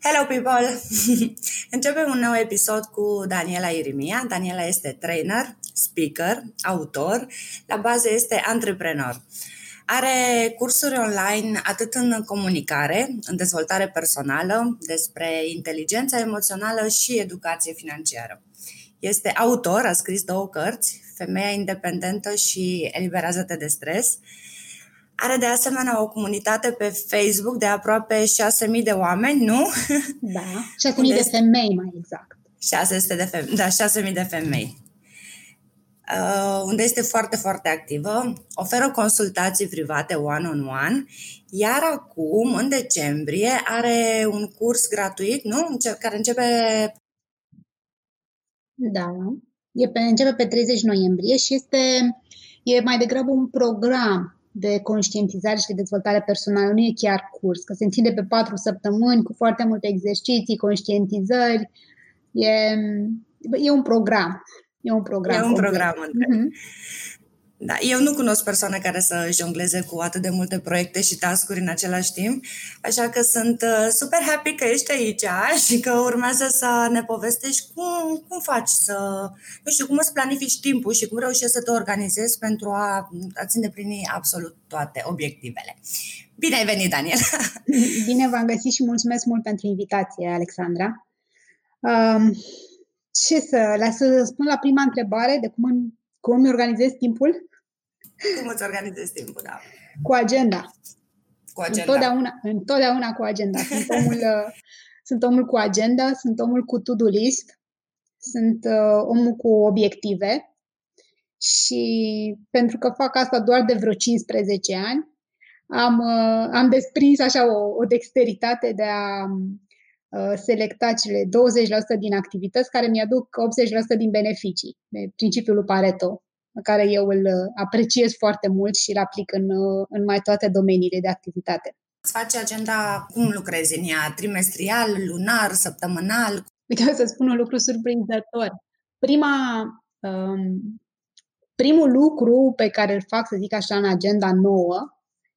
Hello people! Începem un nou episod cu Daniela Irimia. Daniela este trainer, speaker, autor, la bază este antreprenor. Are cursuri online atât în comunicare, în dezvoltare personală, despre inteligența emoțională și educație financiară. Este autor, a scris două cărți, Femeia independentă și Eliberează-te de stres, are de asemenea o comunitate pe Facebook de aproape 6.000 de oameni, nu? Da, 6.000 de femei mai exact. 600 de femei, da, 6.000 de femei. Uh, unde este foarte, foarte activă, oferă consultații private one-on-one, iar acum, în decembrie, are un curs gratuit, nu? Care începe... Da, e pe, începe pe 30 noiembrie și este e mai degrabă un program de conștientizare și de dezvoltare personală. Nu e chiar curs, că se întinde pe patru săptămâni cu foarte multe exerciții, conștientizări. E, e un program. E un program. E un program. Mm-hmm. Da, eu nu cunosc persoane care să jongleze cu atât de multe proiecte și tascuri în același timp, așa că sunt uh, super happy că ești aici și că urmează să ne povestești cum, cum faci să, nu știu, cum îți planifici timpul și cum reușești să te organizezi pentru a, a-ți îndeplini absolut toate obiectivele. Bine ai venit, Daniel! Bine v-am găsit și mulțumesc mult pentru invitație, Alexandra. Um, ce să, las să spun la prima întrebare de cum, cum îmi organizez timpul? Cum îți organizezi timpul, da? Cu agenda. Cu agenda. Întotdeauna, întotdeauna cu agenda. Sunt omul, uh, sunt omul cu agenda, sunt omul cu to-do list, sunt uh, omul cu obiective și pentru că fac asta doar de vreo 15 ani, am, uh, am desprins așa o, o dexteritate de a uh, selecta cele 20% din activități care mi-aduc 80% din beneficii, de principiul lui Pareto pe care eu îl uh, apreciez foarte mult și îl aplic în, uh, în mai toate domeniile de activitate. Îți faci agenda, cum lucrezi în ea? Trimestrial, lunar, săptămânal? Uite, o să spun un lucru surprinzător. Prima, um, primul lucru pe care îl fac, să zic așa, în agenda nouă,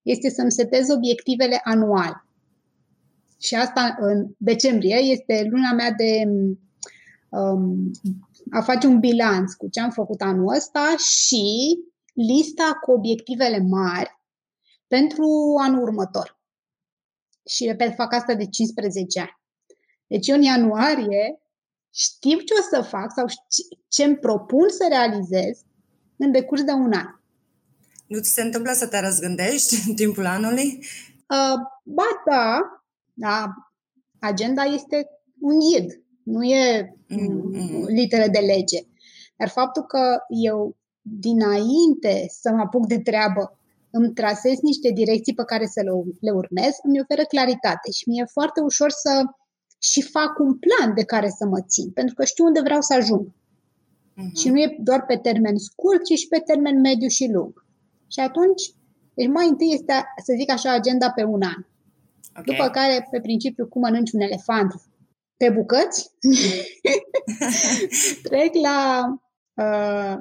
este să-mi setez obiectivele anual. Și asta în decembrie este luna mea de um, a face un bilanț cu ce am făcut anul ăsta și lista cu obiectivele mari pentru anul următor. Și repet, fac asta de 15 ani. Deci eu în ianuarie știu ce o să fac sau ce îmi propun să realizez în decurs de un an. Nu ți se întâmplă să te răzgândești în timpul anului? Uh, ba da, da. Agenda este un ghid nu e mm-hmm. litere de lege. Dar faptul că eu, dinainte să mă apuc de treabă, îmi trasez niște direcții pe care să le, le urmez, îmi oferă claritate și mi-e foarte ușor să și fac un plan de care să mă țin, pentru că știu unde vreau să ajung. Uh-huh. Și nu e doar pe termen scurt, ci și pe termen mediu și lung. Și atunci, deci mai întâi este, să zic așa, agenda pe un an. Okay. După care, pe principiu, cum mănânci un elefant pe bucăți, trec la uh,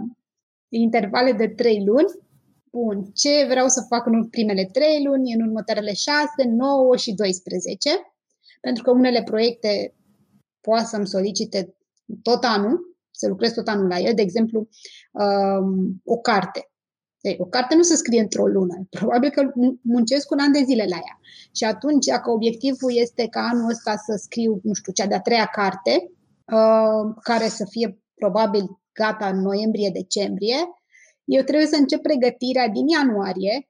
intervale de 3 luni. Bun, ce vreau să fac în primele 3 luni, în următoarele 6, 9 și 12, pentru că unele proiecte poate să-mi solicite tot anul, să lucrez tot anul la el, de exemplu, um, o carte. Ei, o carte nu se scrie într-o lună. Probabil că muncesc un an de zile la ea. Și atunci, dacă obiectivul este ca anul ăsta să scriu, nu știu, cea de-a treia carte, uh, care să fie probabil gata în noiembrie-decembrie, eu trebuie să încep pregătirea din ianuarie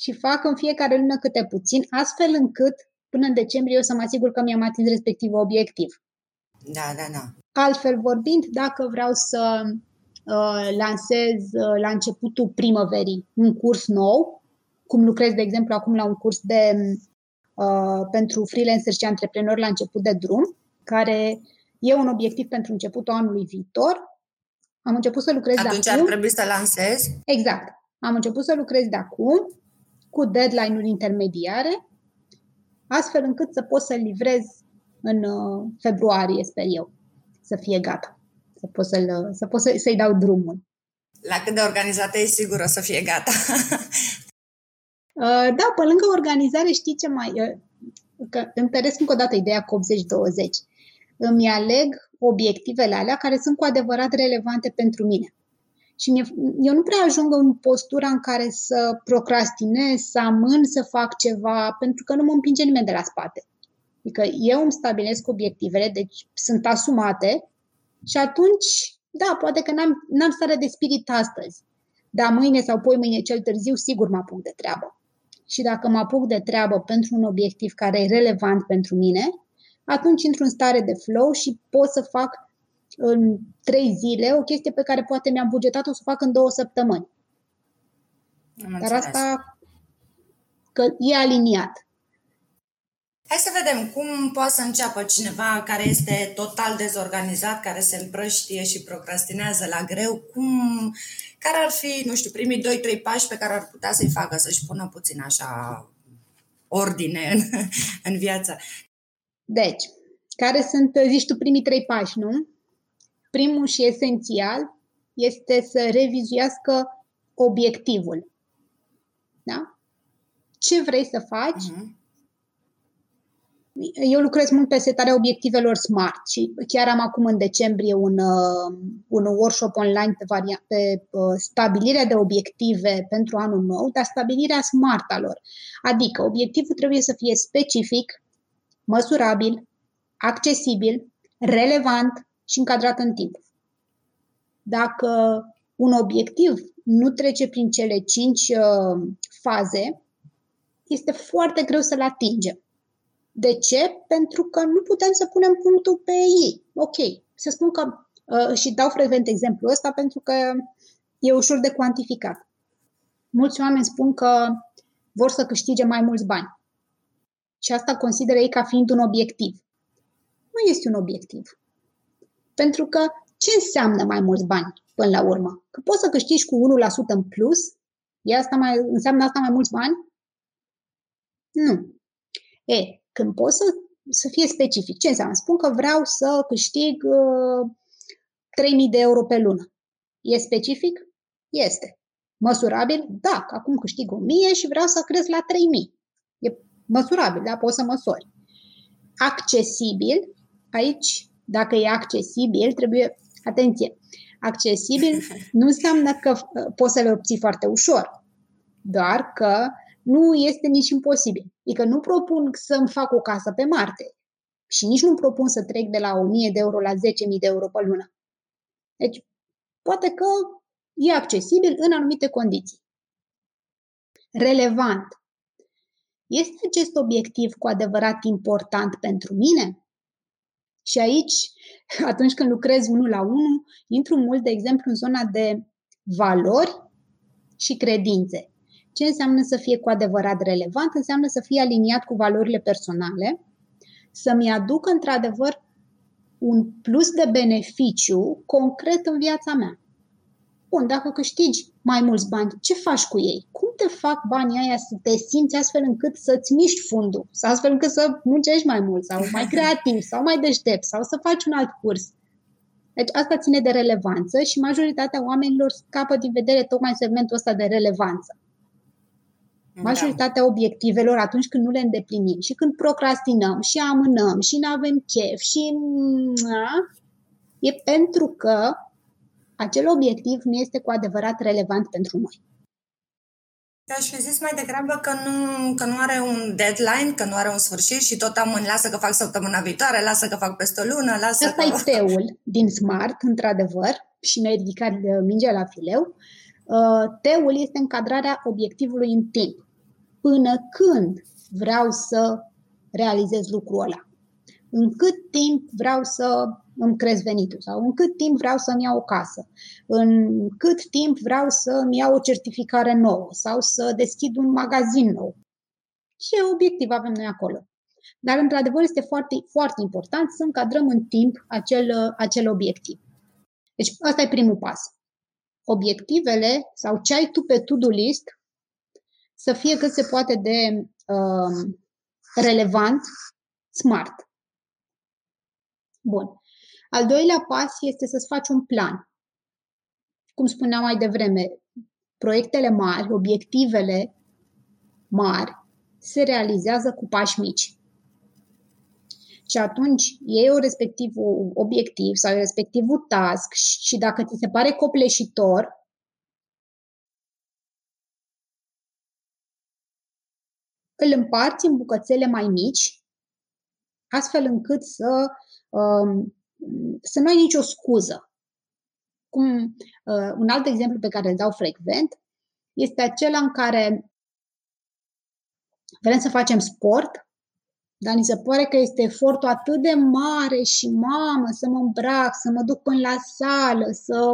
și fac în fiecare lună câte puțin, astfel încât până în decembrie eu să mă asigur că mi-am atins respectiv obiectiv. Da, da, da. Altfel vorbind, dacă vreau să uh, lansez uh, la începutul primăverii un curs nou, cum lucrez, de exemplu, acum la un curs de uh, pentru freelancer și antreprenori la început de drum, care e un obiectiv pentru începutul anului viitor. Am început să lucrez Atunci de acum. ar trebui să lansezi? Exact. Am început să lucrez de acum cu deadline-uri intermediare, astfel încât să pot să livrez în uh, februarie, sper eu, să fie gata. Să pot, să-l, să pot să, să-i dau drumul. La cât de organizată e sigur o să fie gata. Uh, da, pe lângă organizare, știi ce mai... Uh, că întăresc încă o dată ideea cu 80-20. Îmi aleg obiectivele alea care sunt cu adevărat relevante pentru mine. Și mie, eu nu prea ajung în postura în care să procrastinez, să amân să fac ceva, pentru că nu mă împinge nimeni de la spate. Adică eu îmi stabilesc obiectivele, deci sunt asumate și atunci, da, poate că n-am, n-am stare de spirit astăzi, dar mâine sau poi mâine cel târziu sigur mă apuc de treabă. Și dacă mă apuc de treabă pentru un obiectiv care e relevant pentru mine, atunci intru în stare de flow și pot să fac în trei zile o chestie pe care poate mi-am bugetat-o să o fac în două săptămâni. Am Dar asta că e aliniat. Hai să vedem cum poate să înceapă cineva care este total dezorganizat, care se împrăștie și procrastinează la greu. Cum, care ar fi, nu știu, primii 2-3 pași pe care ar putea să-i facă să-și pună puțin așa ordine în, în viață? Deci, care sunt, zici tu, primii trei pași, nu? Primul și esențial este să revizuiască obiectivul. Da? Ce vrei să faci? Uh-huh eu lucrez mult pe setarea obiectivelor SMART și chiar am acum în decembrie un, uh, un workshop online pe, varia- pe uh, stabilirea de obiective pentru anul nou, dar stabilirea SMART a lor. Adică obiectivul trebuie să fie specific, măsurabil, accesibil, relevant și încadrat în timp. Dacă un obiectiv nu trece prin cele cinci uh, faze, este foarte greu să-l atingem. De ce? Pentru că nu putem să punem punctul pe ei. Ok, să spun că, uh, și dau frecvent exemplul ăsta pentru că e ușor de cuantificat. Mulți oameni spun că vor să câștige mai mulți bani. Și asta consideră ei ca fiind un obiectiv. Nu este un obiectiv. Pentru că ce înseamnă mai mulți bani până la urmă? Că poți să câștigi cu 1% în plus? E asta mai, înseamnă asta mai mulți bani? Nu. E, când pot să, să fie specific. Ce înseamnă? Spun că vreau să câștig uh, 3.000 de euro pe lună. E specific? Este. Măsurabil? Da, că acum câștig 1.000 și vreau să cresc la 3.000. E măsurabil, da? Poți să măsori. Accesibil? Aici, dacă e accesibil, trebuie... Atenție! Accesibil nu înseamnă că uh, poți să le obții foarte ușor, doar că nu este nici imposibil. Adică nu propun să-mi fac o casă pe Marte și nici nu propun să trec de la 1000 de euro la 10.000 de euro pe lună. Deci, poate că e accesibil în anumite condiții. Relevant. Este acest obiectiv cu adevărat important pentru mine? Și aici, atunci când lucrez unul la unul, intru mult, de exemplu, în zona de valori și credințe. Ce înseamnă să fie cu adevărat relevant? Înseamnă să fie aliniat cu valorile personale, să-mi aducă într-adevăr un plus de beneficiu concret în viața mea. Bun, dacă câștigi mai mulți bani, ce faci cu ei? Cum te fac banii aia să te simți astfel încât să-ți miști fundul? Sau astfel încât să muncești mai mult, sau mai creativ, sau mai deștept, sau să faci un alt curs? Deci asta ține de relevanță și majoritatea oamenilor scapă din vedere tocmai segmentul ăsta de relevanță. Da. Majoritatea da. obiectivelor atunci când nu le îndeplinim și când procrastinăm și amânăm și nu avem chef și e pentru că acel obiectiv nu este cu adevărat relevant pentru noi. Aș fi zis mai degrabă că nu, că nu are un deadline, că nu are un sfârșit și tot amân, lasă că fac săptămâna viitoare, lasă că fac peste o lună, lasă Asta că... e teul din Smart, într-adevăr, și mi-ai ridicat uh, mingea la fileu. Uh, teul este încadrarea obiectivului în timp până când vreau să realizez lucrul ăla. În cât timp vreau să îmi cresc venitul sau în cât timp vreau să-mi iau o casă, în cât timp vreau să-mi iau o certificare nouă sau să deschid un magazin nou. ce obiectiv avem noi acolo. Dar, într-adevăr, este foarte, foarte important să încadrăm în timp acel, acel obiectiv. Deci, ăsta e primul pas. Obiectivele sau ce ai tu pe to-do list să fie cât se poate de uh, relevant, smart. Bun. Al doilea pas este să-ți faci un plan. Cum spuneam mai devreme, proiectele mari, obiectivele mari, se realizează cu pași mici. Și atunci iei o respectivul obiectiv sau respectivul task și dacă ți se pare copleșitor, îl împarți în bucățele mai mici, astfel încât să, um, să nu ai nicio scuză. Cum, uh, un alt exemplu pe care îl dau frecvent este acela în care vrem să facem sport, dar ni se pare că este efortul atât de mare și mamă să mă îmbrac, să mă duc până la sală, să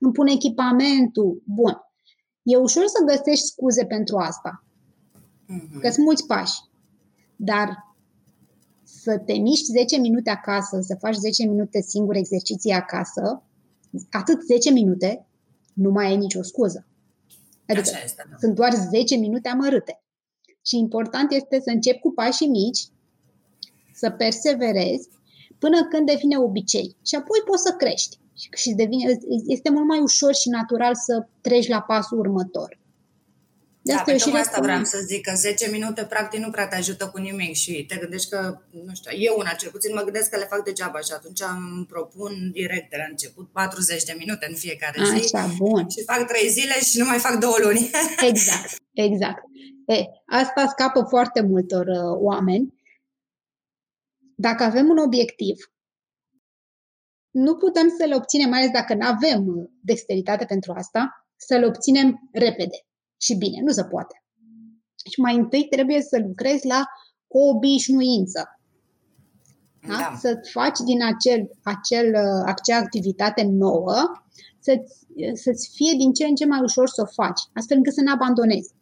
îmi pun echipamentul. Bun. E ușor să găsești scuze pentru asta. Mm-hmm. Că sunt mulți pași. Dar să te miști 10 minute acasă, să faci 10 minute singur exerciții acasă, atât 10 minute, nu mai ai nicio scuză. Adică este, da. sunt doar 10 minute amărâte. Și important este să începi cu pașii mici, să perseverezi până când devine obicei. Și apoi poți să crești. Și devine, este mult mai ușor și natural să treci la pasul următor. De da, pentru asta vreau să zic că 10 minute practic nu prea te ajută cu nimic și te gândești că, nu știu, eu una cel puțin mă gândesc că le fac degeaba și atunci îmi propun direct de la început 40 de minute în fiecare zi Așa, bun. și fac 3 zile și nu mai fac două luni. Exact, exact. E, asta scapă foarte multor uh, oameni. Dacă avem un obiectiv, nu putem să le obținem, mai ales dacă nu avem uh, dexteritate pentru asta, să le obținem repede și bine. Nu se poate. Și mai întâi trebuie să lucrezi la o obișnuință. Da? Da. Să-ți faci din acel, acel, uh, acea activitate nouă, să-ți, să-ți fie din ce în ce mai ușor să o faci, astfel încât să ne abandonezi.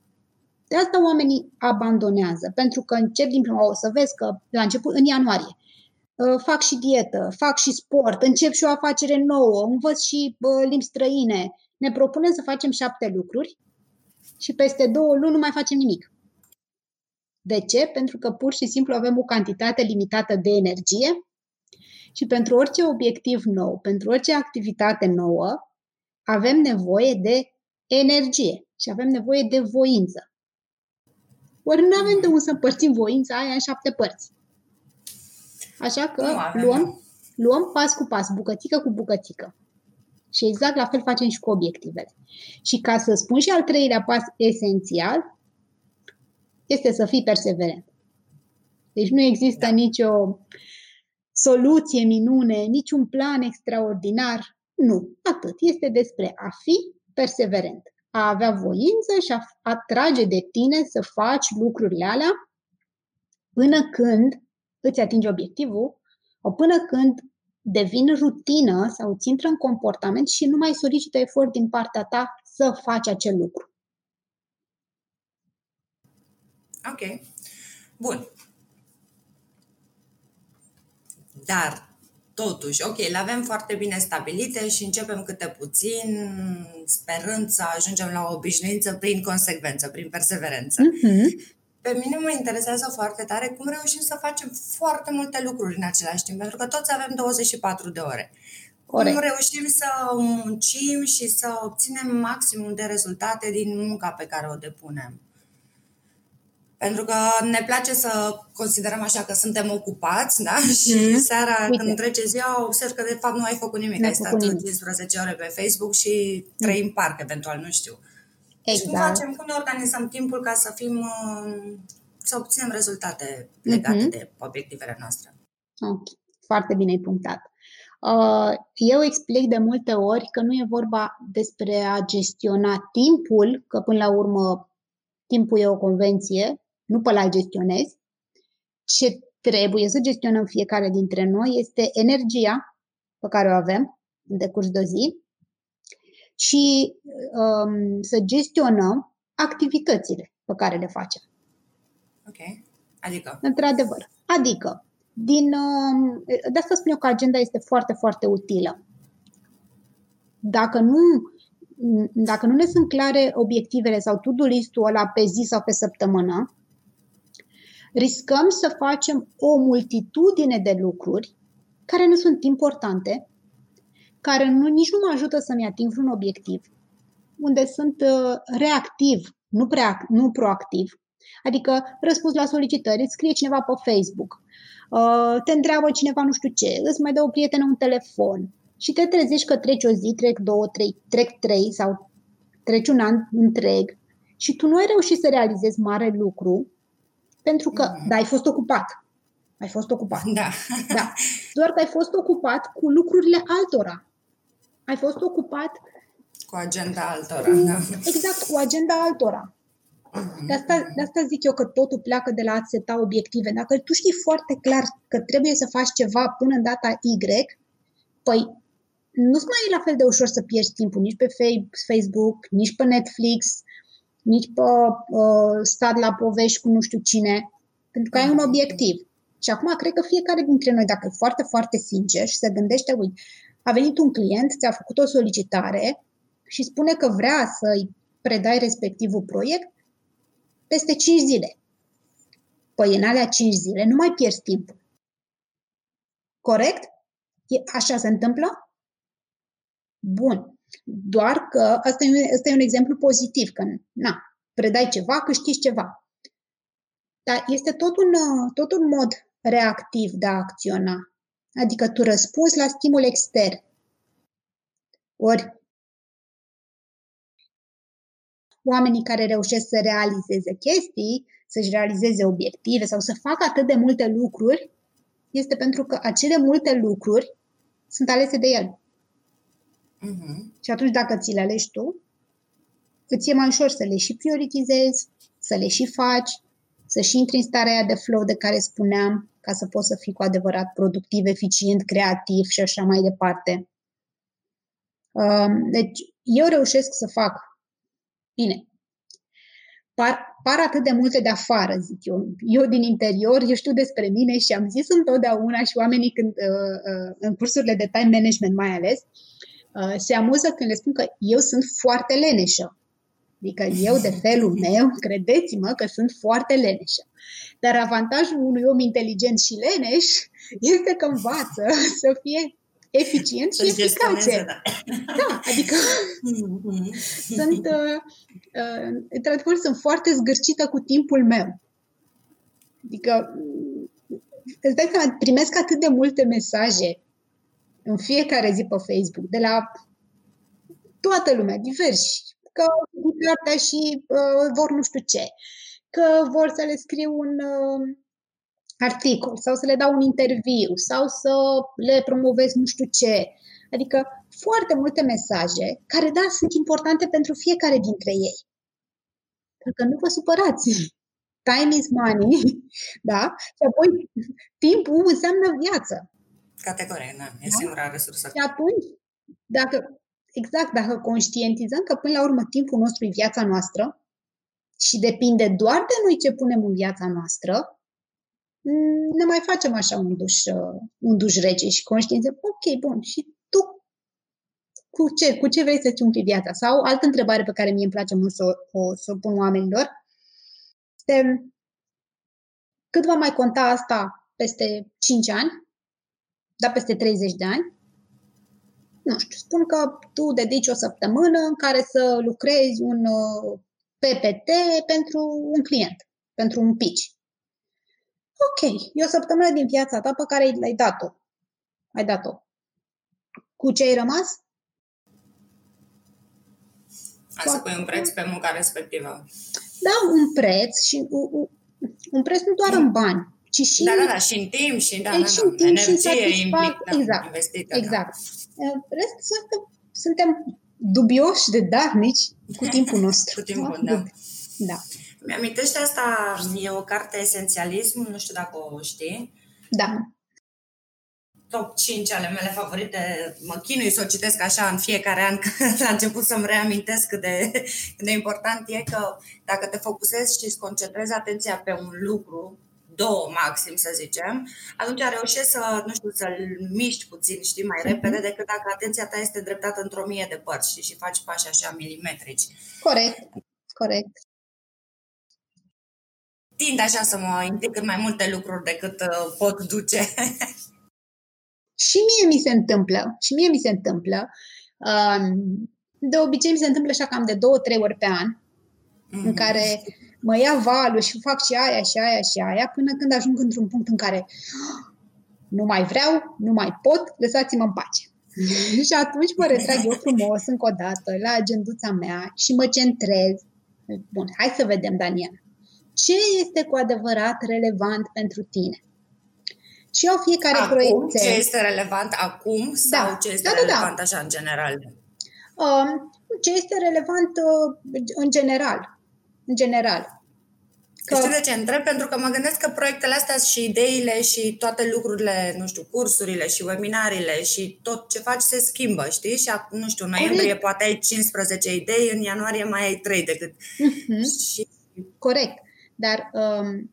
De asta oamenii abandonează, pentru că încep din prima, o să vezi că la început, în ianuarie, uh, fac și dietă, fac și sport, încep și o afacere nouă, învăț și limbi străine. Ne propunem să facem șapte lucruri și peste două luni nu mai facem nimic. De ce? Pentru că pur și simplu avem o cantitate limitată de energie și pentru orice obiectiv nou, pentru orice activitate nouă, avem nevoie de energie și avem nevoie de voință. Ori nu avem de unde să împărțim voința aia în șapte părți. Așa că luăm, luăm pas cu pas, bucățică cu bucățică. Și exact la fel facem și cu obiectivele. Și ca să spun și al treilea pas esențial, este să fii perseverent. Deci nu există da. nicio soluție minune, niciun plan extraordinar. Nu. Atât. Este despre a fi perseverent, a avea voință și a atrage de tine să faci lucrurile alea până când îți atingi obiectivul sau până când devin rutină sau îți intră în comportament și nu mai solicită efort din partea ta să faci acel lucru. Ok. Bun. Dar, totuși, ok, le avem foarte bine stabilite și începem câte puțin, sperând să ajungem la o obișnuință prin consecvență, prin perseverență. Mm-hmm. Pe mine mă interesează foarte tare cum reușim să facem foarte multe lucruri în același timp, pentru că toți avem 24 de ore. Corect. Cum reușim să muncim și să obținem maximum de rezultate din munca pe care o depunem. Pentru că ne place să considerăm așa că suntem ocupați, da? Mm-hmm. Și seara, Uite. când trece ziua, observ că de fapt nu ai făcut nimic. ai stat 15 ore pe Facebook și trei în parc, eventual, nu știu. Exact. Și cum facem, cum ne organizăm timpul ca să fim, uh, să obținem rezultate legate uh-huh. de obiectivele noastre. Ok, foarte bine punctat. Uh, eu explic de multe ori că nu e vorba despre a gestiona timpul, că până la urmă timpul e o convenție, nu pe la gestionezi. Ce trebuie să gestionăm fiecare dintre noi este energia pe care o avem în decurs de o zi și um, să gestionăm activitățile pe care le facem. Ok. Adică? Într-adevăr. Adică, din, uh, de asta spun eu că agenda este foarte, foarte utilă. Dacă nu, dacă nu ne sunt clare obiectivele sau to-do list-ul ăla pe zi sau pe săptămână, riscăm să facem o multitudine de lucruri care nu sunt importante, care nu, nici nu mă ajută să-mi ating vreun obiectiv, unde sunt uh, reactiv, nu, prea, nu proactiv. Adică răspuns la solicitări, îți scrie cineva pe Facebook, uh, te întreabă cineva nu știu ce, îți mai dă o prietenă un telefon și te trezești că treci o zi, trec două, trei, trec trei sau treci un an întreg și tu nu ai reușit să realizezi mare lucru pentru că, mm. da, ai fost ocupat. Ai fost ocupat. Da. da. Doar că ai fost ocupat cu lucrurile altora. Ai fost ocupat cu agenda altora. Cu, da. Exact, cu agenda altora. Mm-hmm. De asta, de asta zic eu că totul pleacă de la a seta obiective. Dacă tu știi foarte clar că trebuie să faci ceva până în data Y, păi nu-ți mai e la fel de ușor să pierzi timpul nici pe Facebook, nici pe Netflix, nici pe uh, stat la povești cu nu știu cine, pentru că ai un mhm. obiectiv. Și acum cred că fiecare dintre noi, dacă e foarte, foarte sincer și se gândește, uite, a venit un client, ți-a făcut o solicitare și spune că vrea să-i predai respectivul proiect peste 5 zile. Păi în alea 5 zile nu mai pierzi timp. Corect? E, așa se întâmplă? Bun. Doar că asta e, asta e un exemplu pozitiv, că na, predai ceva, câștigi ceva. Dar este tot un, tot un mod reactiv de a acționa. Adică tu răspunzi la stimul extern. Ori oamenii care reușesc să realizeze chestii, să-și realizeze obiective sau să facă atât de multe lucruri, este pentru că acele multe lucruri sunt alese de el. Uh-huh. Și atunci, dacă ți le alegi tu, îți e mai ușor să le și prioritizezi, să le și faci, să și intri în starea aia de flow de care spuneam, ca să poți să fii cu adevărat productiv, eficient, creativ și așa mai departe. Um, deci, eu reușesc să fac, bine, par, par atât de multe de afară, zic eu. Eu din interior, eu știu despre mine și am zis întotdeauna și oamenii când, uh, uh, în cursurile de time management mai ales, Uh, se amuză când le spun că eu sunt foarte leneșă. Adică eu, de felul meu, credeți-mă că sunt foarte leneșă. Dar avantajul unui om inteligent și leneș este că învață să fie eficient și eficace. Da. da, adică mm-hmm. sunt, uh, uh, într-adevăr, sunt foarte zgârcită cu timpul meu. Adică îți dai seama, primesc atât de multe mesaje în fiecare zi pe Facebook, de la toată lumea, diversi, că cartea și uh, vor nu știu ce, că vor să le scriu un uh, articol sau să le dau un interviu sau să le promovez nu știu ce. Adică foarte multe mesaje care, da, sunt importante pentru fiecare dintre ei. Pentru că nu vă supărați. Time is money, da? Și apoi timpul înseamnă viață. Categorie, da. E da? singura resursă. Și atunci, dacă, exact, dacă conștientizăm că până la urmă timpul nostru e viața noastră și depinde doar de noi ce punem în viața noastră, mm, ne mai facem așa un duș, uh, un duș rece și conștientizăm, ok, bun, și tu cu ce, cu ce vrei să-ți umpli viața? Sau altă întrebare pe care mie îmi place mult să o, să o pun oamenilor este cât va mai conta asta peste 5 ani? dar peste 30 de ani, nu știu, spun că tu dedici o săptămână în care să lucrezi un uh, PPT pentru un client, pentru un pitch. Ok, e o săptămână din viața ta pe care l-ai dat-o. Ai dat-o. Cu ce ai rămas? Hai să pui un preț pe munca respectivă. Da, un preț și un, un preț nu doar în bani, ci și... Da, da, da, și în timp, și, da, da, și în timp, energie și satisfac, da, exact, investită, exact. Da. Rest, suntem, suntem dubioși de darnici cu timpul nostru. cu timpul, da. Da. Mi-amintește asta, e o carte esențialism, nu știu dacă o știi. Da. top 5 ale mele favorite. Mă chinui să o citesc așa în fiecare an, că la început să-mi reamintesc cât de, cât de important e că dacă te focusezi și îți concentrezi atenția pe un lucru, două maxim, să zicem, atunci reușești să, nu știu, să-l miști puțin, știi, mai mhm. repede decât dacă atenția ta este îndreptată într-o mie de părți știi, și faci pași așa milimetrici. Corect, corect. Tind așa să mă implic în mai multe lucruri decât uh, pot duce. și mie mi se întâmplă, și mie mi se întâmplă. Um, de obicei mi se întâmplă așa cam de două, trei ori pe an, mm-hmm. în care mă ia valul și fac și aia și aia și aia, până când ajung într-un punct în care ah, nu mai vreau, nu mai pot, lăsați-mă în pace. și atunci mă retrag eu frumos încă o dată la agenduța mea și mă centrez. Bun, hai să vedem, Daniela. Ce este cu adevărat relevant pentru tine? Și au fiecare acum, proiecte. Ce este relevant acum sau da. ce este da, da, da. relevant da. așa în general? Um, ce este relevant uh, în general. În general. Că... Știi de ce întreb? Pentru că mă gândesc că proiectele astea și ideile și toate lucrurile, nu știu, cursurile și webinarile și tot ce faci se schimbă, știi? Și, nu știu, în noiembrie Corect. poate ai 15 idei, în ianuarie mai ai 3 decât... Uh-huh. Și... Corect. Dar um,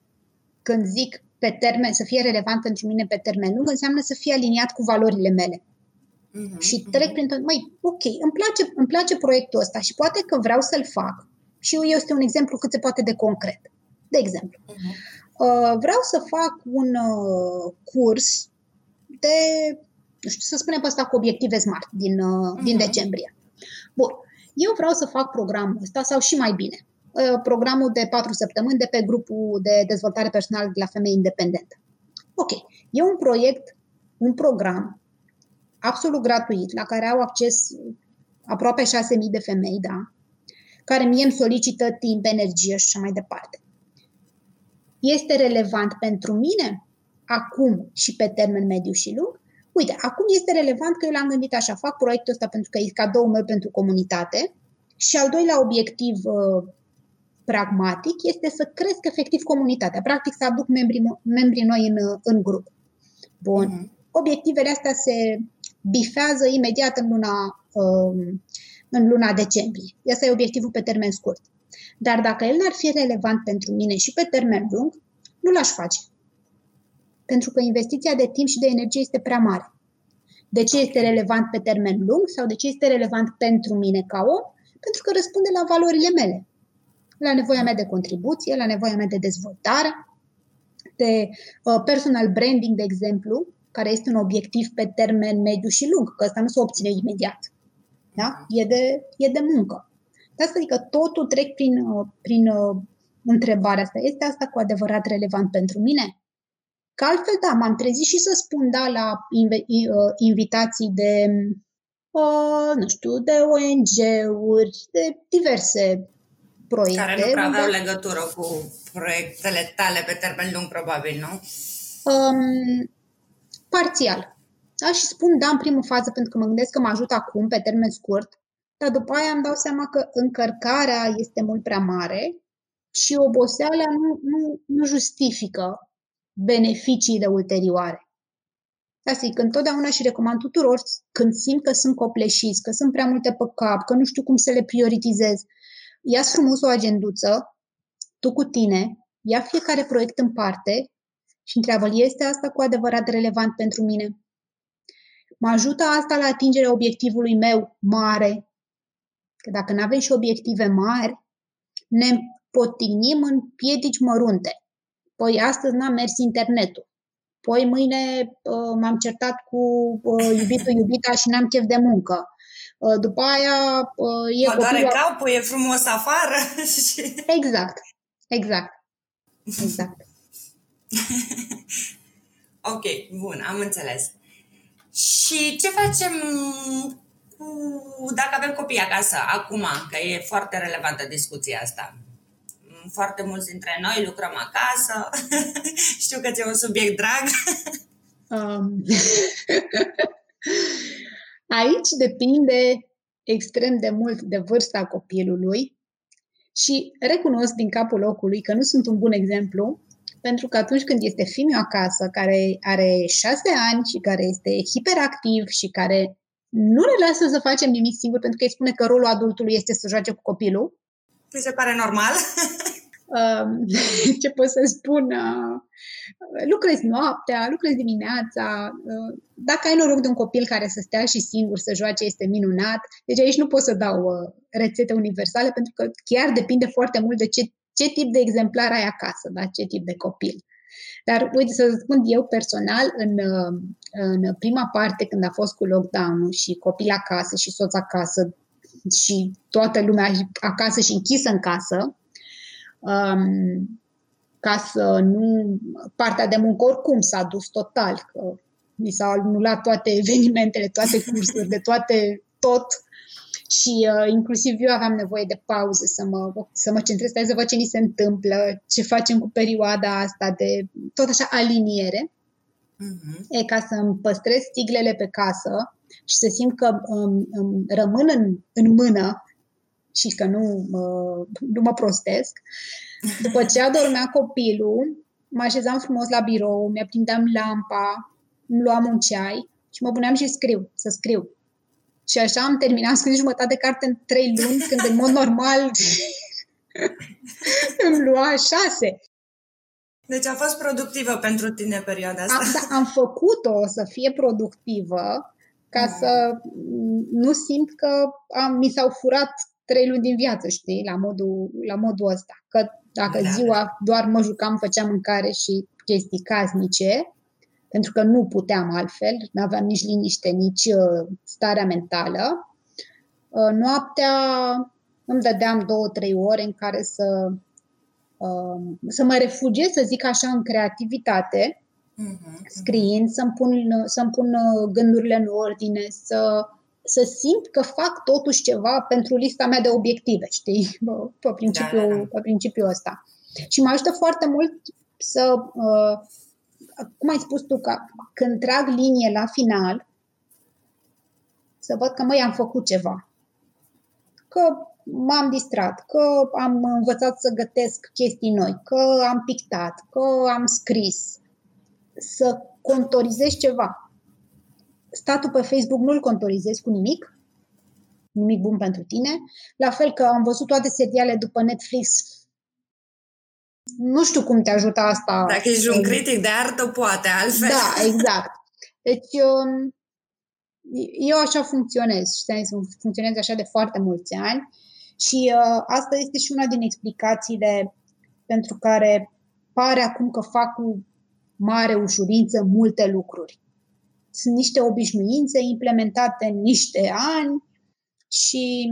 când zic pe termen, să fie relevant pentru mine pe termen lung, înseamnă să fie aliniat cu valorile mele. Uh-huh, și trec uh-huh. prin tot. Măi, ok, îmi place, îmi place proiectul ăsta și poate că vreau să-l fac. Și este un exemplu cât se poate de concret. De exemplu, uh-huh. uh, vreau să fac un uh, curs de, nu știu, să spunem pe ăsta cu obiective smart din, uh, uh-huh. din decembrie. Bun. Eu vreau să fac programul ăsta sau și mai bine. Uh, programul de patru săptămâni de pe grupul de dezvoltare personală de la Femei Independentă. Ok, e un proiect, un program absolut gratuit, la care au acces aproape 6.000 de femei, da, care mie îmi solicită timp, energie și așa mai departe. Este relevant pentru mine acum și pe termen mediu și lung? Uite, acum este relevant că eu l-am gândit așa, fac proiectul ăsta pentru că e cadoul meu pentru comunitate și al doilea obiectiv uh, pragmatic este să cresc efectiv comunitatea, practic să aduc membrii, membrii noi în, în grup. Bun. Mm-hmm. Obiectivele astea se bifează imediat în luna, um, în luna decembrie. Asta e obiectivul pe termen scurt. Dar dacă el n-ar fi relevant pentru mine și pe termen lung, nu l-aș face. Pentru că investiția de timp și de energie este prea mare. De ce este relevant pe termen lung sau de ce este relevant pentru mine ca om? Pentru că răspunde la valorile mele la nevoia mea de contribuție, la nevoia mea de dezvoltare, de uh, personal branding, de exemplu, care este un obiectiv pe termen mediu și lung, că ăsta nu se obține imediat. Da? E, de, e de muncă. De asta adică totul trec prin, uh, prin uh, întrebarea asta. Este asta cu adevărat relevant pentru mine? Că altfel, da, m-am trezit și să spun da la inv- uh, invitații de, uh, nu știu, de ONG-uri, de diverse proiecte. Care nu prea aveau legătură cu proiectele tale pe termen lung, probabil, nu? Um, parțial. Da, și spun da în primă fază pentru că mă gândesc că mă ajută acum, pe termen scurt, dar după aia îmi dau seama că încărcarea este mult prea mare și oboseala nu, nu, nu justifică beneficiile ulterioare. Asta e că întotdeauna și recomand tuturor când simt că sunt copleșiți, că sunt prea multe pe cap, că nu știu cum să le prioritizez, ia frumos o agenduță, tu cu tine, ia fiecare proiect în parte și întreabă este asta cu adevărat relevant pentru mine? Mă ajută asta la atingerea obiectivului meu mare? Că dacă nu avem și obiective mari, ne potignim în piedici mărunte. Păi astăzi n-am mers internetul. Păi mâine uh, m-am certat cu uh, iubitul iubita și n-am chef de muncă. Uh, după aia uh, e Mă doare copilul... capul, e frumos afară. Exact, exact, exact. ok, bun, am înțeles. Și ce facem cu, dacă avem copii acasă, acum, că e foarte relevantă discuția asta. Foarte mulți dintre noi lucrăm acasă. Știu că ți-e un subiect drag. um. Aici depinde extrem de mult de vârsta copilului și recunosc din capul locului că nu sunt un bun exemplu, pentru că atunci când este fimiu acasă, care are șase ani și care este hiperactiv și care nu ne lasă să facem nimic singur pentru că îi spune că rolul adultului este să joace cu copilul. Mi se pare normal. ce pot să spun? Uh, lucrezi noaptea, lucrezi dimineața. Uh, dacă ai noroc de un copil care să stea și singur să joace, este minunat. Deci aici nu pot să dau uh, rețete universale pentru că chiar depinde foarte mult de ce, ce tip de exemplar ai acasă, da? ce tip de copil. Dar, uite, să spun eu personal, în, în prima parte, când a fost cu lockdown-ul și copil acasă și soț acasă și toată lumea acasă și închisă în casă, um, ca să nu... Partea de muncă oricum s-a dus total, că mi s-au anulat toate evenimentele, toate cursurile, de toate, tot. Și uh, inclusiv eu aveam nevoie de pauze să mă, să mă centrez, să văd ce ni se întâmplă, ce facem cu perioada asta de tot așa aliniere. Uh-huh. E ca să îmi păstrez stiglele pe casă și să simt că um, um, rămân în, în mână și că nu mă, nu mă prostesc. După ce adormea copilul, mă așezam frumos la birou, mi-aprindeam lampa, îmi luam un ceai și mă puneam și scriu, să scriu. Și așa am terminat scris jumătate de carte în trei luni, când în mod normal îmi lua șase. Deci a fost productivă pentru tine perioada asta. Am, da, am făcut-o să fie productivă ca mm. să nu simt că am, mi s-au furat trei luni din viață, știi, la modul, la modul ăsta. Că dacă da. ziua doar mă jucam, făceam mâncare și chestii casnice, pentru că nu puteam altfel, nu aveam nici liniște, nici uh, starea mentală. Uh, noaptea îmi dădeam două, trei ore în care să, uh, să mă refugiez, să zic așa, în creativitate, uh-huh, scriind, să-mi pun, să-mi pun gândurile în ordine, să să simt că fac totuși ceva pentru lista mea de obiective, știi, pe principiul, da, da, da. Pe principiul ăsta. Și mă ajută foarte mult să, uh, cum ai spus tu, că când trag linie la final, să văd că, măi, am făcut ceva. Că m-am distrat, că am învățat să gătesc chestii noi, că am pictat, că am scris. Să contorizez ceva statul pe Facebook nu-l contorizez cu nimic, nimic bun pentru tine. La fel că am văzut toate seriale după Netflix. Nu știu cum te ajută asta. Dacă ești un critic de artă, poate, altfel. Da, exact. Deci, um, eu așa funcționez și funcționez așa de foarte mulți ani și uh, asta este și una din explicațiile pentru care pare acum că fac cu mare ușurință multe lucruri sunt niște obișnuințe implementate în niște ani și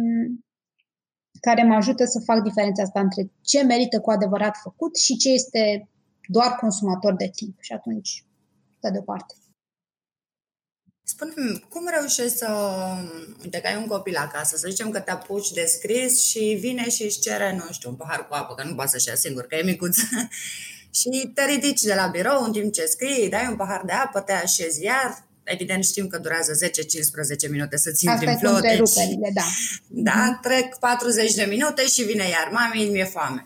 care mă ajută să fac diferența asta între ce merită cu adevărat făcut și ce este doar consumator de timp. Și atunci, stă deoparte. spune cum reușești să, uite că ai un copil acasă, să zicem că te apuci de scris și vine și își cere, nu știu, un pahar cu apă, că nu poate să-și ia singur, că e micuț. și te ridici de la birou în timp ce scrii, dai un pahar de apă, te așezi iar, evident știm că durează 10-15 minute să-ți intri în flow. Deci, da. Da, mm-hmm. trec 40 de minute și vine iar, mami, mi-e foame.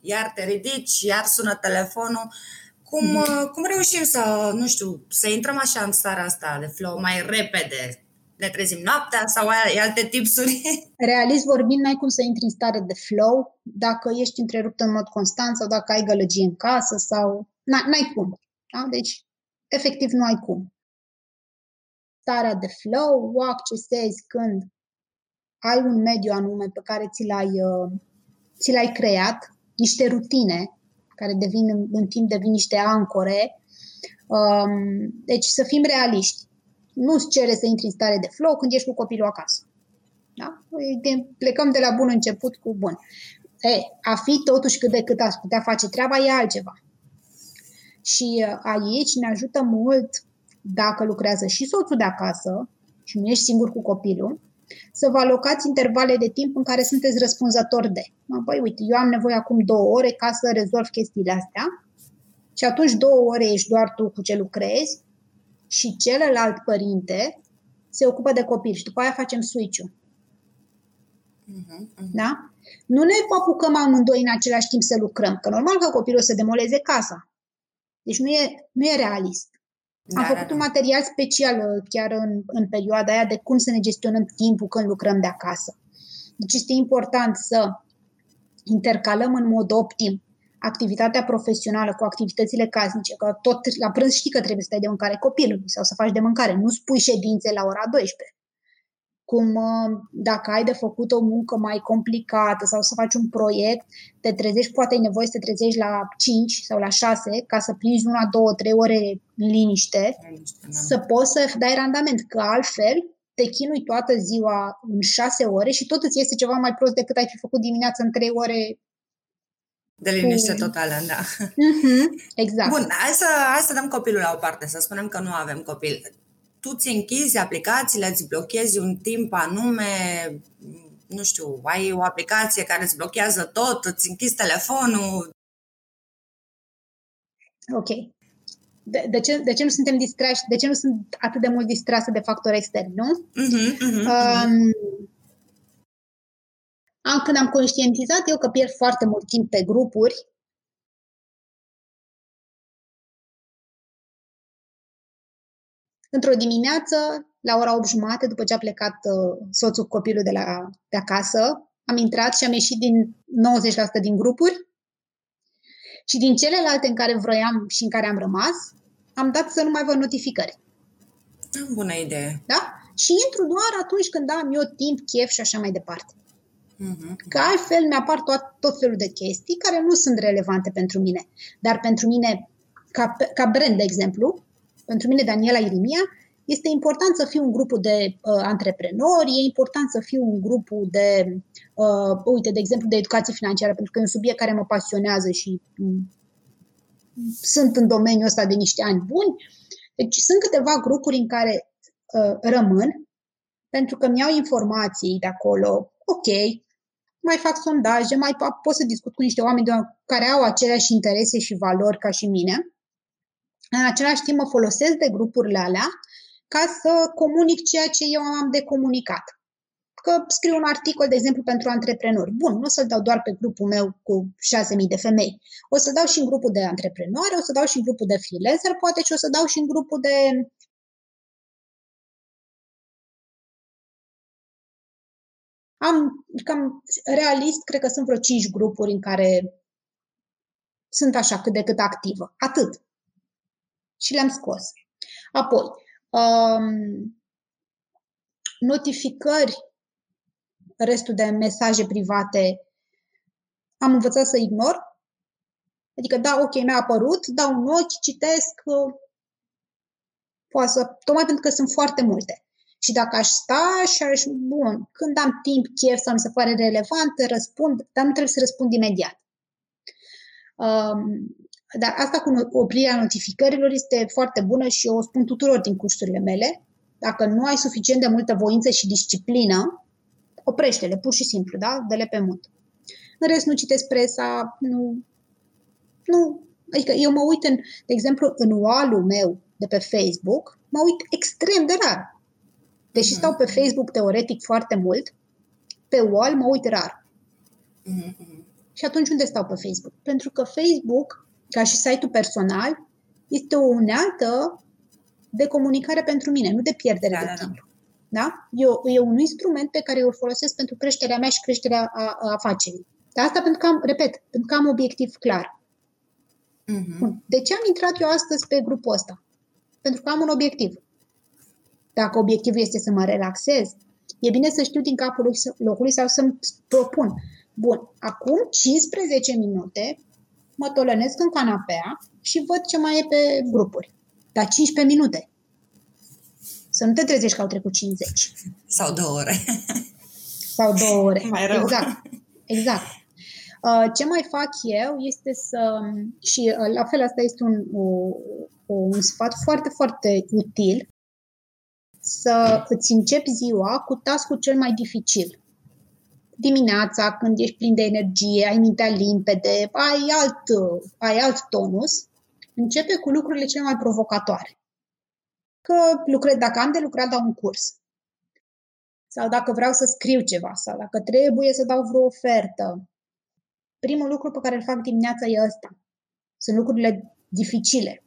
Iar te ridici, iar sună telefonul. Cum, mm-hmm. cum reușim să, nu știu, să intrăm așa în starea asta de flow mai repede? Ne trezim noaptea sau ai alte tipsuri? Realist vorbind, n-ai cum să intri în stare de flow dacă ești întrerupt în mod constant sau dacă ai gălăgie în casă sau... N-ai cum. Da? Deci, efectiv, nu ai cum starea de flow, o accesezi când ai un mediu anume pe care ți l-ai, uh, ți l-ai creat, niște rutine care devin în, în timp devin niște ancore. Um, deci să fim realiști. Nu-ți cere să intri în stare de flow când ești cu copilul acasă. Da? Păi, plecăm de la bun început cu bun. E, a fi totuși cât de cât ați putea face treaba e altceva. Și uh, aici ne ajută mult dacă lucrează și soțul de acasă și nu ești singur cu copilul, să vă alocați intervale de timp în care sunteți răspunzători de. Băi, uite, eu am nevoie acum două ore ca să rezolv chestiile astea și atunci două ore ești doar tu cu ce lucrezi și celălalt părinte se ocupă de copil și după aia facem switch-ul. Uh-huh, uh-huh. Da? Nu ne apucăm amândoi în același timp să lucrăm, că normal că copilul o să demoleze casa. Deci nu e, nu e realist. Da, Am făcut da, da. un material special uh, chiar în, în perioada aia de cum să ne gestionăm timpul când lucrăm de acasă. Deci este important să intercalăm în mod optim activitatea profesională cu activitățile casnice, că tot la prânz știi că trebuie să dai de mâncare copilului sau să faci de mâncare, nu spui ședințe la ora 12 cum uh, dacă ai de făcut o muncă mai complicată sau să faci un proiect, te trezești, poate ai nevoie să te trezești la 5 sau la 6 ca să prinzi una, două, trei ore în liniște, liniște da. să poți să dai randament, că altfel te chinui toată ziua în 6 ore și tot îți este ceva mai prost decât ai fi făcut dimineața în 3 ore de liniște cu... totală, da. Mm-hmm, exact. Bun, hai să, hai să dăm copilul la o parte, să spunem că nu avem copil tu ți închizi aplicațiile, îți blochezi un timp anume, nu știu, ai o aplicație care îți blochează tot, îți închizi telefonul. Ok. De, de, ce, de ce nu suntem distrași? De ce nu sunt atât de mult distrase de factori externi, nu? Uh-huh, uh-huh, um, am, când am conștientizat eu că pierd foarte mult timp pe grupuri, Într-o dimineață, la ora 8 jumate, după ce a plecat uh, soțul cu copilul de, la, de acasă, am intrat și am ieșit din 90% din grupuri și din celelalte în care vroiam și în care am rămas, am dat să nu mai văd notificări. Bună idee. Da? Și intru doar atunci când am eu timp, chef și așa mai departe. Uh-huh. Că altfel mi-apar tot, tot felul de chestii care nu sunt relevante pentru mine. Dar pentru mine, ca, ca brand, de exemplu, pentru mine, Daniela Irimia, este important să fiu un grup de uh, antreprenori, e important să fiu un grup de, uh, uite, de exemplu, de educație financiară, pentru că e un subiect care mă pasionează și um, sunt în domeniul ăsta de niște ani buni. Deci sunt câteva grupuri în care uh, rămân, pentru că mi-au informații de acolo, ok, mai fac sondaje, mai pot să discut cu niște oameni care au aceleași interese și valori ca și mine în același timp mă folosesc de grupurile alea ca să comunic ceea ce eu am de comunicat. Că scriu un articol, de exemplu, pentru antreprenori. Bun, nu o să-l dau doar pe grupul meu cu 6.000 de femei. O să dau și în grupul de antreprenori, o să dau și în grupul de freelancer, poate și o să dau și în grupul de Am cam realist, cred că sunt vreo 5 grupuri în care sunt așa cât de cât activă. Atât și le-am scos. Apoi, um, notificări, restul de mesaje private, am învățat să ignor. Adică, da, ok, mi-a apărut, dau un ochi, citesc, uh, poate să, tocmai pentru că sunt foarte multe. Și dacă aș sta și aș, bun, când am timp, chef sau mi se pare relevant, răspund, dar nu trebuie să răspund imediat. Um, dar asta cu oprirea notificărilor este foarte bună și eu o spun tuturor din cursurile mele. Dacă nu ai suficient de multă voință și disciplină, oprește-le, pur și simplu, da? Dă-le pe mut. În rest, nu citesc presa, nu... Nu. Adică eu mă uit, în, de exemplu, în wall meu de pe Facebook, mă uit extrem de rar. Deși stau pe Facebook teoretic foarte mult, pe wall mă uit rar. Mm-hmm. Și atunci unde stau pe Facebook? Pentru că Facebook ca și site-ul personal, este o unealtă de comunicare pentru mine, nu de pierdere da, de da, da. timp. Da? E, e un instrument pe care îl folosesc pentru creșterea mea și creșterea a, a afacerii. Dar asta pentru că am, repet, pentru că am obiectiv clar. Uh-huh. Bun. De ce am intrat eu astăzi pe grupul ăsta? Pentru că am un obiectiv. Dacă obiectivul este să mă relaxez, e bine să știu din capul locului sau să-mi propun. Bun, acum 15 minute mă tolănesc în canapea și văd ce mai e pe grupuri. Dar 15 minute. Să nu te trezești că au trecut 50. Sau două ore. Sau două ore. Mai rău. Exact. Exact. Uh, ce mai fac eu este să, și uh, la fel asta este un, o, un sfat foarte, foarte util, să îți începi ziua cu task cel mai dificil dimineața, când ești plin de energie, ai mintea limpede, ai alt, ai alt tonus, începe cu lucrurile cele mai provocatoare. Că lucrez, dacă am de lucrat la un curs, sau dacă vreau să scriu ceva, sau dacă trebuie să dau vreo ofertă, primul lucru pe care îl fac dimineața e ăsta. Sunt lucrurile dificile.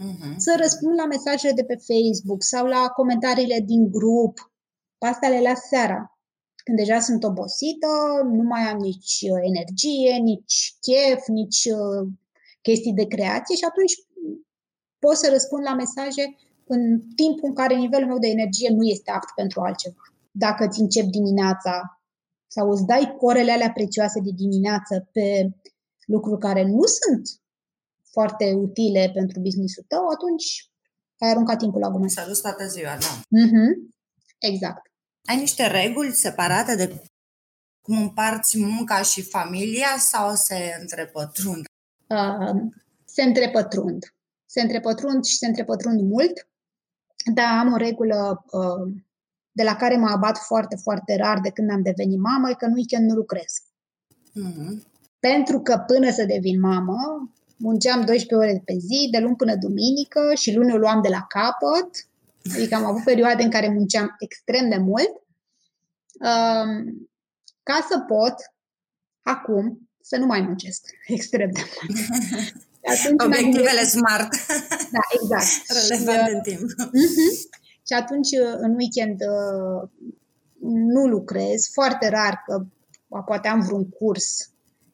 Uh-huh. Să răspund la mesajele de pe Facebook sau la comentariile din grup. Asta le las seara. Când deja sunt obosită, nu mai am nici uh, energie, nici chef, nici uh, chestii de creație și atunci pot să răspund la mesaje în timpul în care nivelul meu de energie nu este apt pentru altceva. Dacă ți încep dimineața sau îți dai orele alea prețioase de dimineață pe lucruri care nu sunt foarte utile pentru businessul tău, atunci ai aruncat timpul la gunoai. S-a dus toată ziua, da. Mm-hmm. Exact. Ai niște reguli separate de cum împarți munca și familia sau se întrepătrund? Uh, se întrepătrund. Se întrepătrund și se întrepătrund mult, dar am o regulă uh, de la care mă abat foarte, foarte rar de când am devenit mamă, e că în weekend nu lucrez. Mm-hmm. Pentru că până să devin mamă, munceam 12 ore pe zi, de luni până duminică și luni o luam de la capăt. Adică am avut perioade în care munceam extrem de mult. Um, ca să pot, acum, să nu mai muncesc extrem de mult. Atunci Obiectivele smart. Da, exact. Relevant și, în timp. Uh-huh. Și atunci, în weekend, uh, nu lucrez. Foarte rar că poate am vreun curs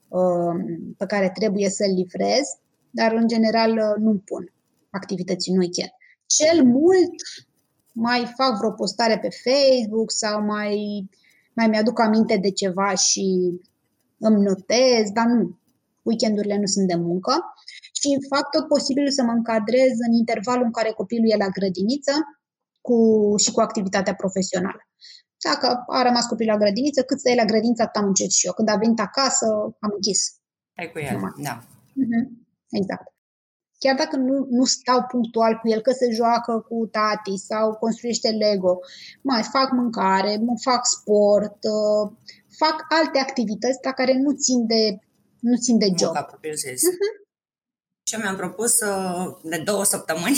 uh, pe care trebuie să-l livrez, dar în general uh, nu pun activități în weekend. Cel mult mai fac vreo postare pe Facebook sau mai, mai mi-aduc aminte de ceva și îmi notez, dar nu. Weekendurile nu sunt de muncă și fac tot posibilul să mă încadrez în intervalul în care copilul e la grădiniță cu, și cu activitatea profesională. Dacă a rămas copilul la grădiniță, cât stai la grădiniță, atât am muncit și eu. Când a venit acasă, am închis. Ai cu el, da. Uh-huh. Exact. Chiar dacă nu, nu stau punctual cu el, că se joacă cu tati sau construiește Lego, mai fac mâncare, mă fac sport, uh, fac alte activități la care nu țin de, nu țin de job. Uh-huh. Ce mi-am propus uh, de două săptămâni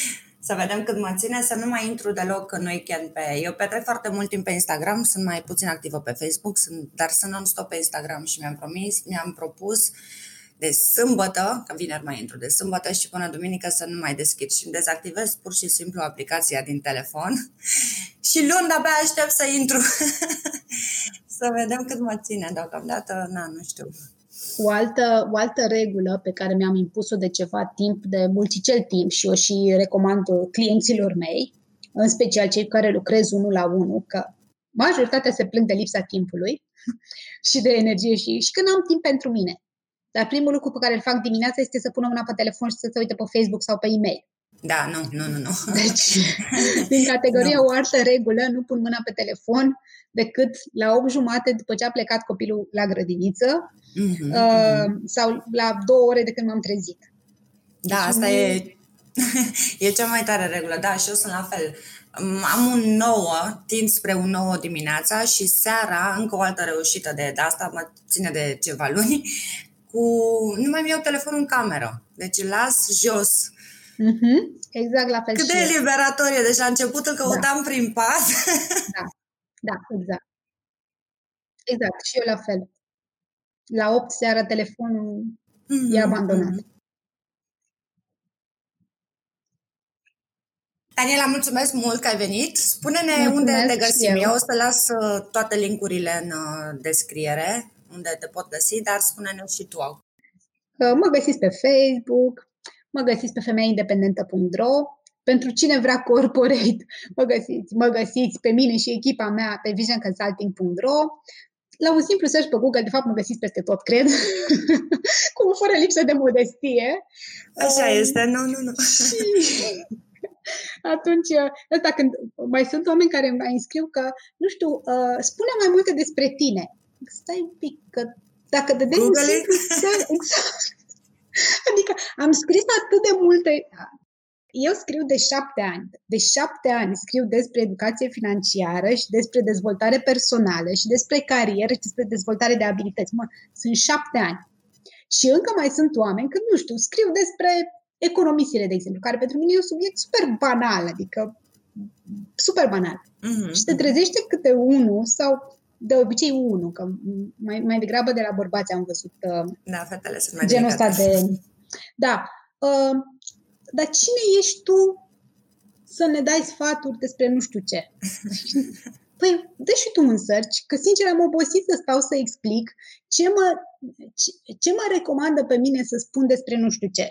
să vedem cât mă ține, să nu mai intru deloc în weekend pe... Eu petrec foarte mult timp pe Instagram, sunt mai puțin activă pe Facebook, sunt, dar sunt non-stop pe Instagram și mi-am promis, mi-am propus de sâmbătă, că vineri mai intru, de sâmbătă și până duminică să nu mai deschid și dezactivez pur și simplu aplicația din telefon și luni abia aștept să intru. să vedem cât mă ține deocamdată, na, nu știu. O altă, o altă regulă pe care mi-am impus-o de ceva timp, de multicel timp și o și recomand clienților mei, în special cei care lucrez unul la unul, că majoritatea se plâng de lipsa timpului și de energie și, și când am timp pentru mine. Dar primul lucru pe care îl fac dimineața este să pună mâna pe telefon și să se uite pe Facebook sau pe e-mail. Da, nu, nu, nu, nu. Deci, din categoria no. o altă regulă, nu pun mâna pe telefon decât la 8 jumate după ce a plecat copilul la grădiniță mm-hmm. uh, sau la două ore de când m-am trezit. Da, deci asta nu... e, e cea mai tare regulă. Da, și eu sunt la fel. Am un nouă, tind spre un nouă dimineața și seara, încă o altă reușită de, de asta mă ține de ceva luni, cu, nu mai iau telefonul în cameră. Deci las jos. Mm-hmm. Exact la fel Cât de eliberator e. Deci la început îl căutam da. prin pas. Da, da, exact. Exact, și eu la fel. La 8 seara telefonul mm-hmm. e abandonat. Mm-hmm. Daniela, mulțumesc mult că ai venit. Spune-ne mulțumesc unde te găsim. Eu. eu o să las uh, toate linkurile în uh, descriere unde te pot găsi, dar spune-ne și tu. Mă găsiți pe Facebook, mă găsiți pe femeiindependentă.ro, pentru cine vrea corporate, mă găsiți, mă găsiți pe mine și echipa mea pe visionconsulting.ro. La un simplu search pe Google, de fapt mă găsiți peste tot, cred, cu fără lipsă de modestie. Așa uh, este, nu, nu, nu. Și atunci, ăsta când mai sunt oameni care mai înscriu că, nu știu, uh, spune mai multe despre tine stai un pic, că dacă dădeai un simplu, exact. Adică am scris atât de multe... Eu scriu de șapte ani. De șapte ani scriu despre educație financiară și despre dezvoltare personală și despre carieră și despre dezvoltare de abilități. Mă, sunt șapte ani. Și încă mai sunt oameni când, nu știu, scriu despre economisire, de exemplu, care pentru mine e un subiect super banal, adică super banal. Mm-hmm. Și te trezește câte unul sau de obicei unul, că mai, mai degrabă de la bărbați am văzut uh, da, fetele sunt mai genul ăsta de... Da, uh, dar cine ești tu să ne dai sfaturi despre nu știu ce? Păi, dă și tu un search, că sincer am obosit să stau să explic ce mă, ce, ce mă recomandă pe mine să spun despre nu știu ce.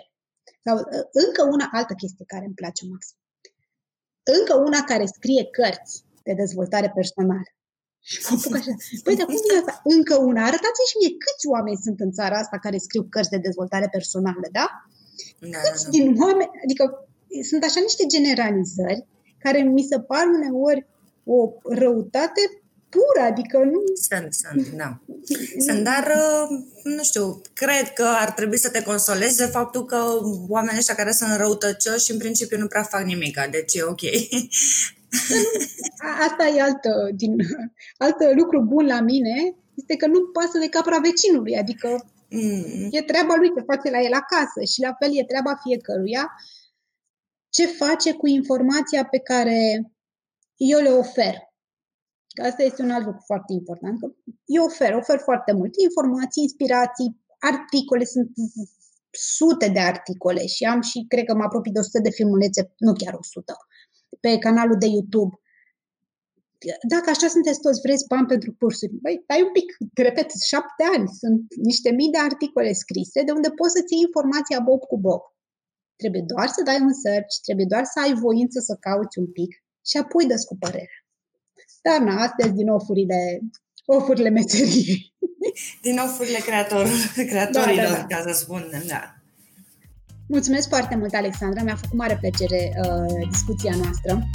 Sau uh, încă una altă chestie care îmi place maxim. Încă una care scrie cărți de dezvoltare personală. Și mă apuc așa. Păi, dar cum vine asta? Încă una. Arătați-mi și mie câți oameni sunt în țara asta care scriu cărți de dezvoltare personală, da? da câți da, da. din oameni, adică sunt așa niște generalizări care mi se par uneori o răutate pură, adică nu... Sunt, sunt, da. Sunt, dar, uh, nu știu, cred că ar trebui să te consolezi de faptul că oamenii ăștia care sunt răutăcioși în principiu nu prea fac nimic, deci e ok. Asta e altă, din, altă lucru bun la mine, este că nu pasă de capra vecinului, adică mm. e treaba lui ce face la el acasă și la fel e treaba fiecăruia ce face cu informația pe care eu le ofer. Asta este un alt lucru foarte important. Că eu ofer, ofer foarte mult informații, inspirații, articole, sunt sute de articole și am și, cred că mă apropii de 100 de filmulețe, nu chiar 100, pe canalul de YouTube. Dacă așa sunteți toți, vreți bani pentru cursuri, băi, ai un pic, te repet, șapte ani, sunt niște mii de articole scrise de unde poți să ții informația bob cu bob. Trebuie doar să dai un search, trebuie doar să ai voință să cauți un pic și apoi dă cu părerea. Dar na, astea din ofurile, ofurile meseriei. Din ofurile creator, creatorilor, da, da, da. ca să spunem, da. Mulțumesc foarte mult, Alexandra. Mi-a făcut mare plăcere uh, discuția noastră.